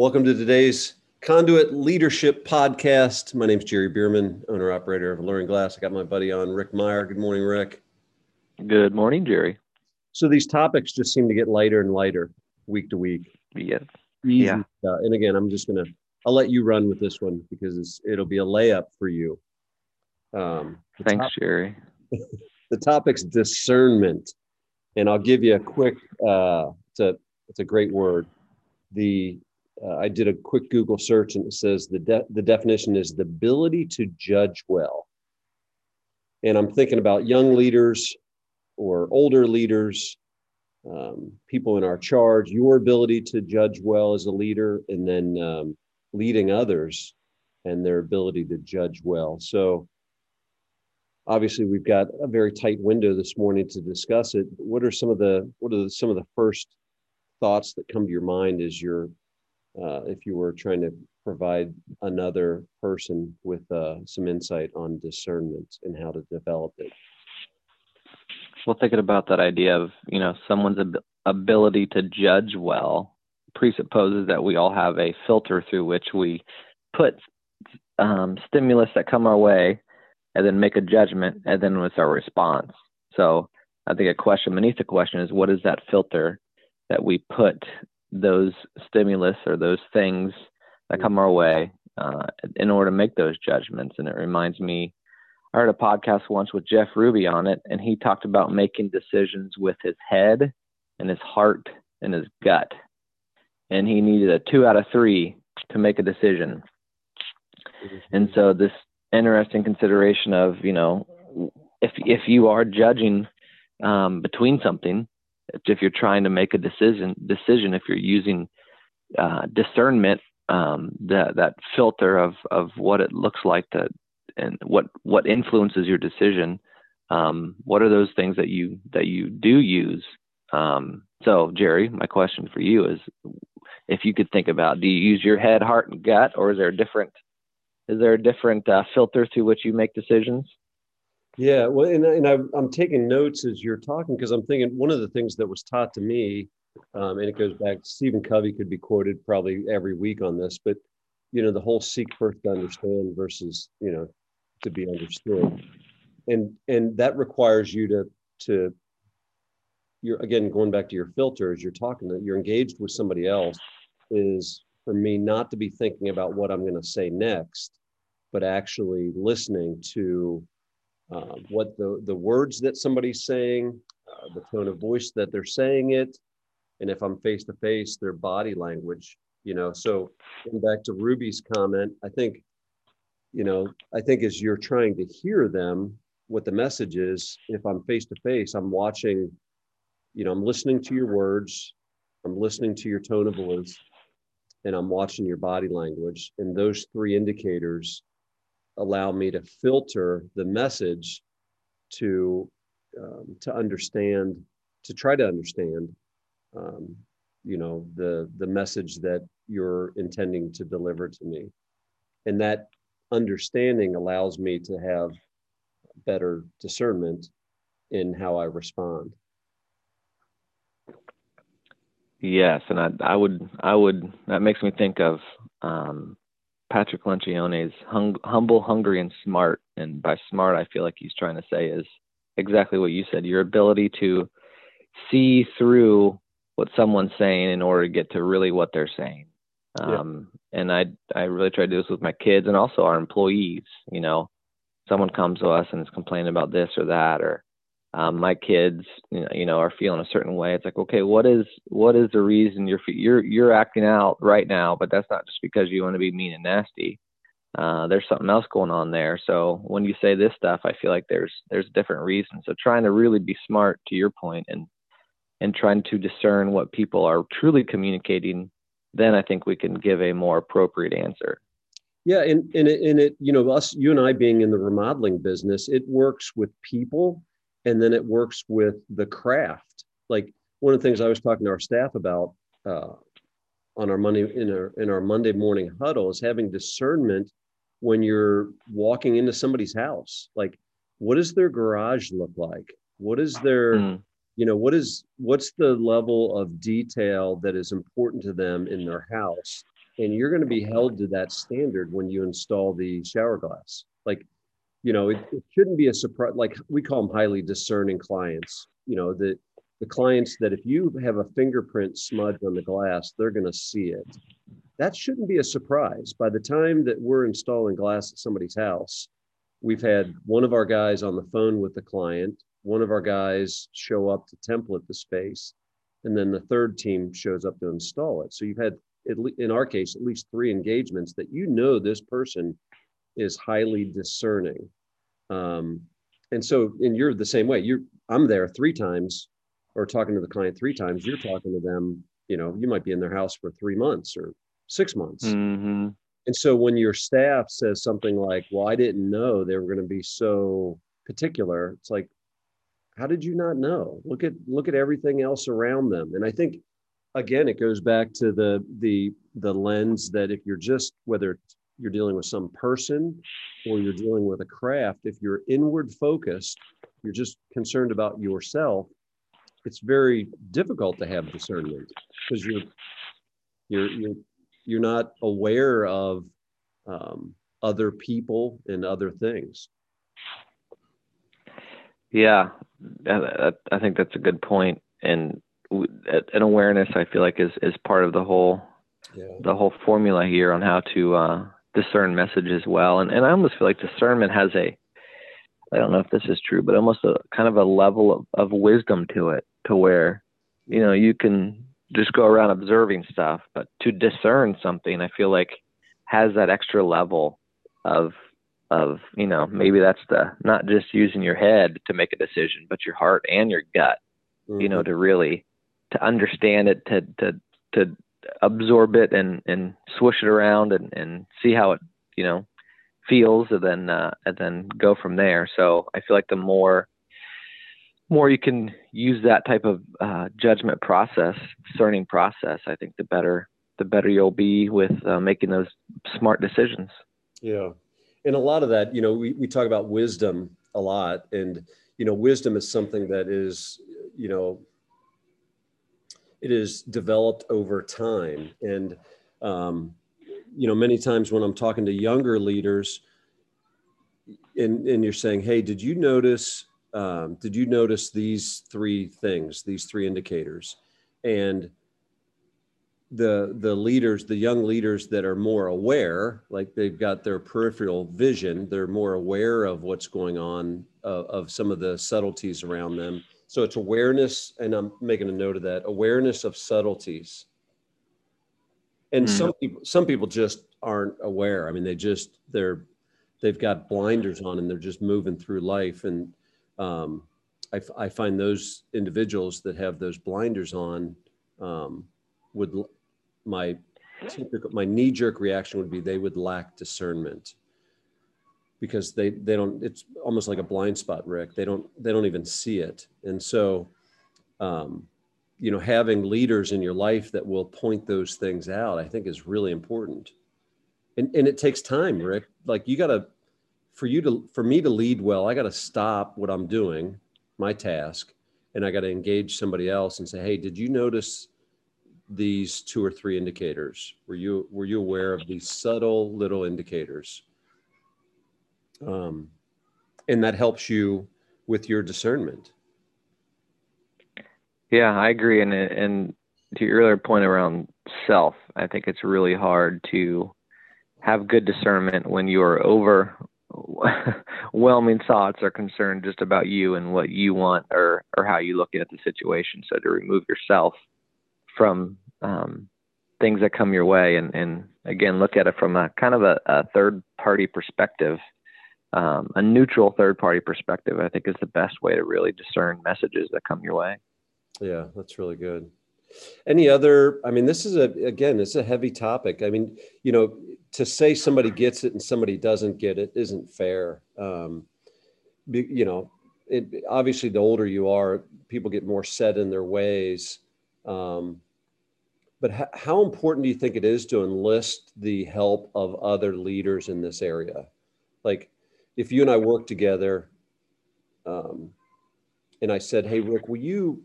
Welcome to today's Conduit Leadership Podcast. My name is Jerry Bierman, owner operator of Alluring Glass. I got my buddy on, Rick Meyer. Good morning, Rick. Good morning, Jerry. So these topics just seem to get lighter and lighter week to week. Yes. Easy Yeah. stuff. And again, I'm just gonna I'll let you run with this one because it's, it'll be a layup for you. Um, Thanks, top- Jerry. the topic's discernment, and I'll give you a quick. Uh, it's a it's a great word. The uh, I did a quick Google search and it says the de- the definition is the ability to judge well. And I'm thinking about young leaders or older leaders, um, people in our charge, your ability to judge well as a leader, and then um, leading others and their ability to judge well. So obviously we've got a very tight window this morning to discuss it. What are some of the what are the, some of the first thoughts that come to your mind as you're uh, if you were trying to provide another person with uh, some insight on discernment and how to develop it? Well, thinking about that idea of you know someone's ab- ability to judge well presupposes that we all have a filter through which we put um, stimulus that come our way, and then make a judgment, and then it's our response. So I think a question beneath the question is, what is that filter that we put those stimulus or those things that come our way uh, in order to make those judgments? And it reminds me I heard a podcast once with Jeff Ruby on it, and he talked about making decisions with his head and his heart and his gut. And he needed a two out of three to make a decision. And so this interesting consideration of, you know, if if you are judging um, between something, if you're trying to make a decision decision, if you're using uh, discernment, um, that that filter of of what it looks like to and what what influences your decision um, what are those things that you that you do use? Um, so jerry my question for you is if you could think about do you use your head heart and gut or is there a different is there a different uh, filter through which you make decisions Yeah, well, and, and I, I'm taking notes as you're talking because I'm thinking one of the things that was taught to me, um, and it goes back. To Stephen Covey could be quoted probably every week on this, but you know, the whole seek first to understand versus you know to be understood, and and that requires you to to you're again going back to your filter as you're talking that you're engaged with somebody else is for me not to be thinking about what I'm going to say next, but actually listening to uh, what the the words that somebody's saying, uh, the tone of voice that they're saying it, and if I'm face to face, their body language. You know, so going back to Ruby's comment, I think, you know, I think as you're trying to hear them, what the message is. If I'm face to face, I'm watching. You know, I'm listening to your words, I'm listening to your tone of voice, and I'm watching your body language, and those three indicators allow me to filter the message to um, to understand to try to understand um, you know the the message that you're intending to deliver to me and that understanding allows me to have better discernment in how i respond Yes, and I, I would, I would. That makes me think of um, Patrick Lencioni's hung, "Humble, Hungry, and Smart." And by smart, I feel like he's trying to say is exactly what you said: your ability to see through what someone's saying in order to get to really what they're saying. Yeah. Um, and I, I really try to do this with my kids and also our employees. You know, someone comes to us and is complaining about this or that, or um, my kids, you know, you know, are feeling a certain way. It's like, okay, what is what is the reason you're you're you're acting out right now? But that's not just because you want to be mean and nasty. Uh, there's something else going on there. So when you say this stuff, I feel like there's there's a different reasons. So trying to really be smart, to your point, and and trying to discern what people are truly communicating, then I think we can give a more appropriate answer. Yeah, and and it, and it, you know, us, you and I being in the remodeling business, it works with people, and then it works with the craft. Like one of the things I was talking to our staff about uh, on our Monday in our in our Monday morning huddle is having discernment when you're walking into somebody's house. Like, what does their garage look like? What is their Mm, you know what is what's the level of detail that is important to them in their house and you're going to be held to that standard when you install the shower glass. Like, you know, it, it shouldn't be a surprise. Like we call them highly discerning clients. You know, the the clients that if you have a fingerprint smudge on the glass, they're going to see it. That shouldn't be a surprise. By the time that we're installing glass at somebody's house, we've had one of our guys on the phone with the client, one of our guys show up to template the space, and then the third team shows up to install it. So you've had, in our case, at least three engagements that you know this person is highly discerning. Um, and so, and you're the same way. You're I'm there three times, or talking to the client three times. You're talking to them. You know, you might be in their house for three months or six months. Mm-hmm. And so when your staff says something like, "Well, I didn't know they were going to be so particular," it's like, how did you not know? Look at look at everything else around them. And I think again, it goes back to the the the lens that if you're just whether you're dealing with some person or you're dealing with a craft, if you're inward focused, you're just concerned about yourself, it's very difficult to have discernment because you're you're you're you're not aware of um, other people and other things. Yeah, I think that's a good point, and an awareness I feel like is is part of the whole yeah. the whole formula here on how to uh, discern messages well. And and I almost feel like discernment has a I don't know if this is true, but almost a kind of a level of, of wisdom to it, to where you know you can just go around observing stuff, but to discern something, I feel like has that extra level of of you know maybe that's the not just using your head to make a decision, but your heart and your gut, mm-hmm. you know, mm-hmm. to really to understand it, to to to absorb it and and swoosh it around and and see how it you know feels, and then uh, and then go from there. So I feel like the more more you can use that type of uh, judgment process, discerning process, I think the better the better you'll be with uh, making those smart decisions. Yeah, and a lot of that, you know, we we talk about wisdom a lot, and you know, wisdom is something that is, you know, it is developed over time, and um, you know, many times when I'm talking to younger leaders, and and you're saying, hey, did you notice? um, did you notice these three things, these three indicators? And the the leaders, the young leaders that are more aware, like they've got their peripheral vision, they're more aware of what's going on, uh, of some of the subtleties around them. So it's awareness, and I'm making a note of that awareness of subtleties. And mm. some people, some people just aren't aware. I mean, they just they're they've got blinders on and they're just moving through life and um, I, I, find those individuals that have those blinders on um, would my typical, my knee jerk reaction would be they would lack discernment because they they don't it's almost like a blind spot rick. They don't they don't even see it. And so um, you know having leaders in your life that will point those things out i think is really important. And and it takes time rick. Like you got to for you to for me to lead well i got to stop what i'm doing my task and i got to engage somebody else and say hey did you notice these two or three indicators? Were you were you aware of these subtle little indicators um, and that helps you with your discernment yeah i agree and and to your earlier point around self i think it's really hard to have good discernment when you are over whelming thoughts are concerned just about you and what you want or or how you look at the situation. So to remove yourself from um, things that come your way and and again look at it from a kind of a, a third party perspective. Um, a neutral third party perspective, I think, is the best way to really discern messages that come your way. Yeah, that's really good. Any other? I mean, this is a again, it's a heavy topic. I mean, you know, to say somebody gets it and somebody doesn't get it isn't fair. Um, you know, it, obviously, the older you are, people get more set in their ways. Um, but h- how important do you think it is to enlist the help of other leaders in this area? Like, if you and I work together, um, and I said, "Hey, Rick, will you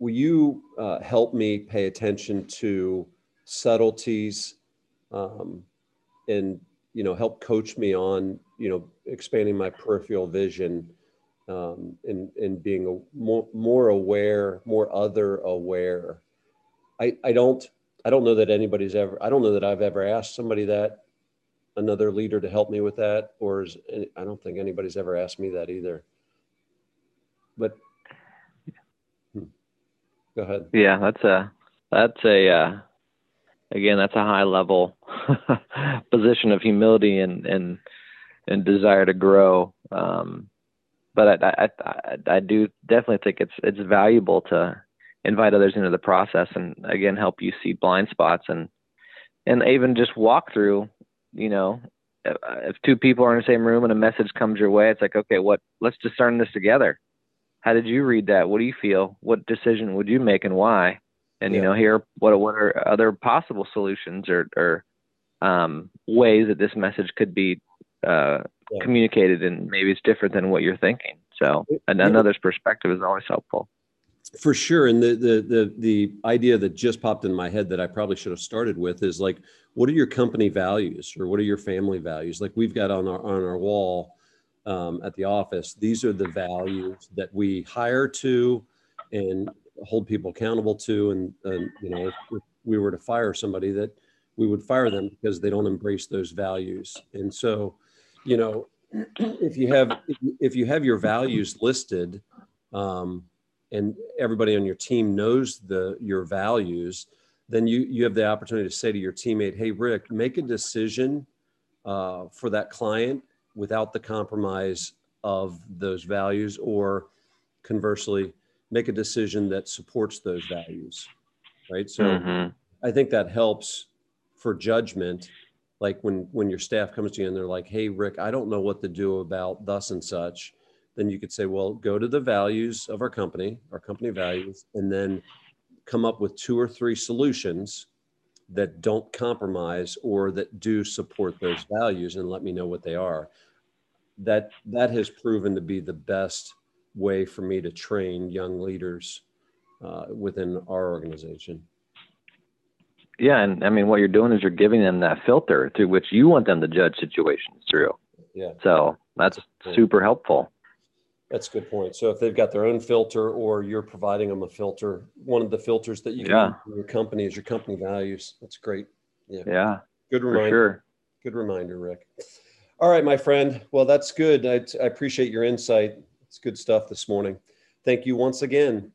will you uh, help me pay attention to subtleties um, and you know help coach me on you know expanding my peripheral vision um, and and being a, more more aware, more other aware. I I don't I don't know that anybody's ever I don't know that I've ever asked somebody that another leader to help me with that or is I don't think anybody's ever asked me that either. But hmm. go ahead. Yeah, that's a that's a uh, again that's a high level position of humility and and and desire to grow. Um, but I, I, I, I do definitely think it's it's valuable to invite others into the process and again help you see blind spots and and even just walk through you know if, two people are in the same room and a message comes your way it's like okay what let's discern this together how did you read that what do you feel what decision would you make and why and yeah. you know here what what are other possible solutions or or um, ways that this message could be uh, yeah. communicated and maybe it's different than what you're thinking. So and another's perspective is always helpful. For sure. And the, the the the idea that just popped in my head that I probably should have started with is like, what are your company values or what are your family values? Like we've got on our on our wall um, at the office, these are the values that we hire to and hold people accountable to. And, and you know, if, if we were to fire somebody that we would fire them because they don't embrace those values. And so you know, if you have if you have your values listed, um, and everybody on your team knows the your values, then you you have the opportunity to say to your teammate, "Hey, Rick, make a decision uh, for that client without the compromise of those values, or conversely, make a decision that supports those values." Right. So, mm-hmm. I think that helps for judgment like when when your staff comes to you and they're like hey rick i don't know what to do about thus and such then you could say well go to the values of our company our company values and then come up with two or three solutions that don't compromise or that do support those values and let me know what they are that that has proven to be the best way for me to train young leaders uh, within our organization yeah, and I mean, what you're doing is you're giving them that filter through which you want them to judge situations through. Yeah. So that's super helpful. That's a good point. So if they've got their own filter, or you're providing them a filter, one of the filters that you can yeah. your company is your company values. That's great. Yeah. Yeah. Good reminder. Sure. Good reminder, Rick. All right, my friend. Well, that's good. I, I appreciate your insight. It's good stuff this morning. Thank you once again.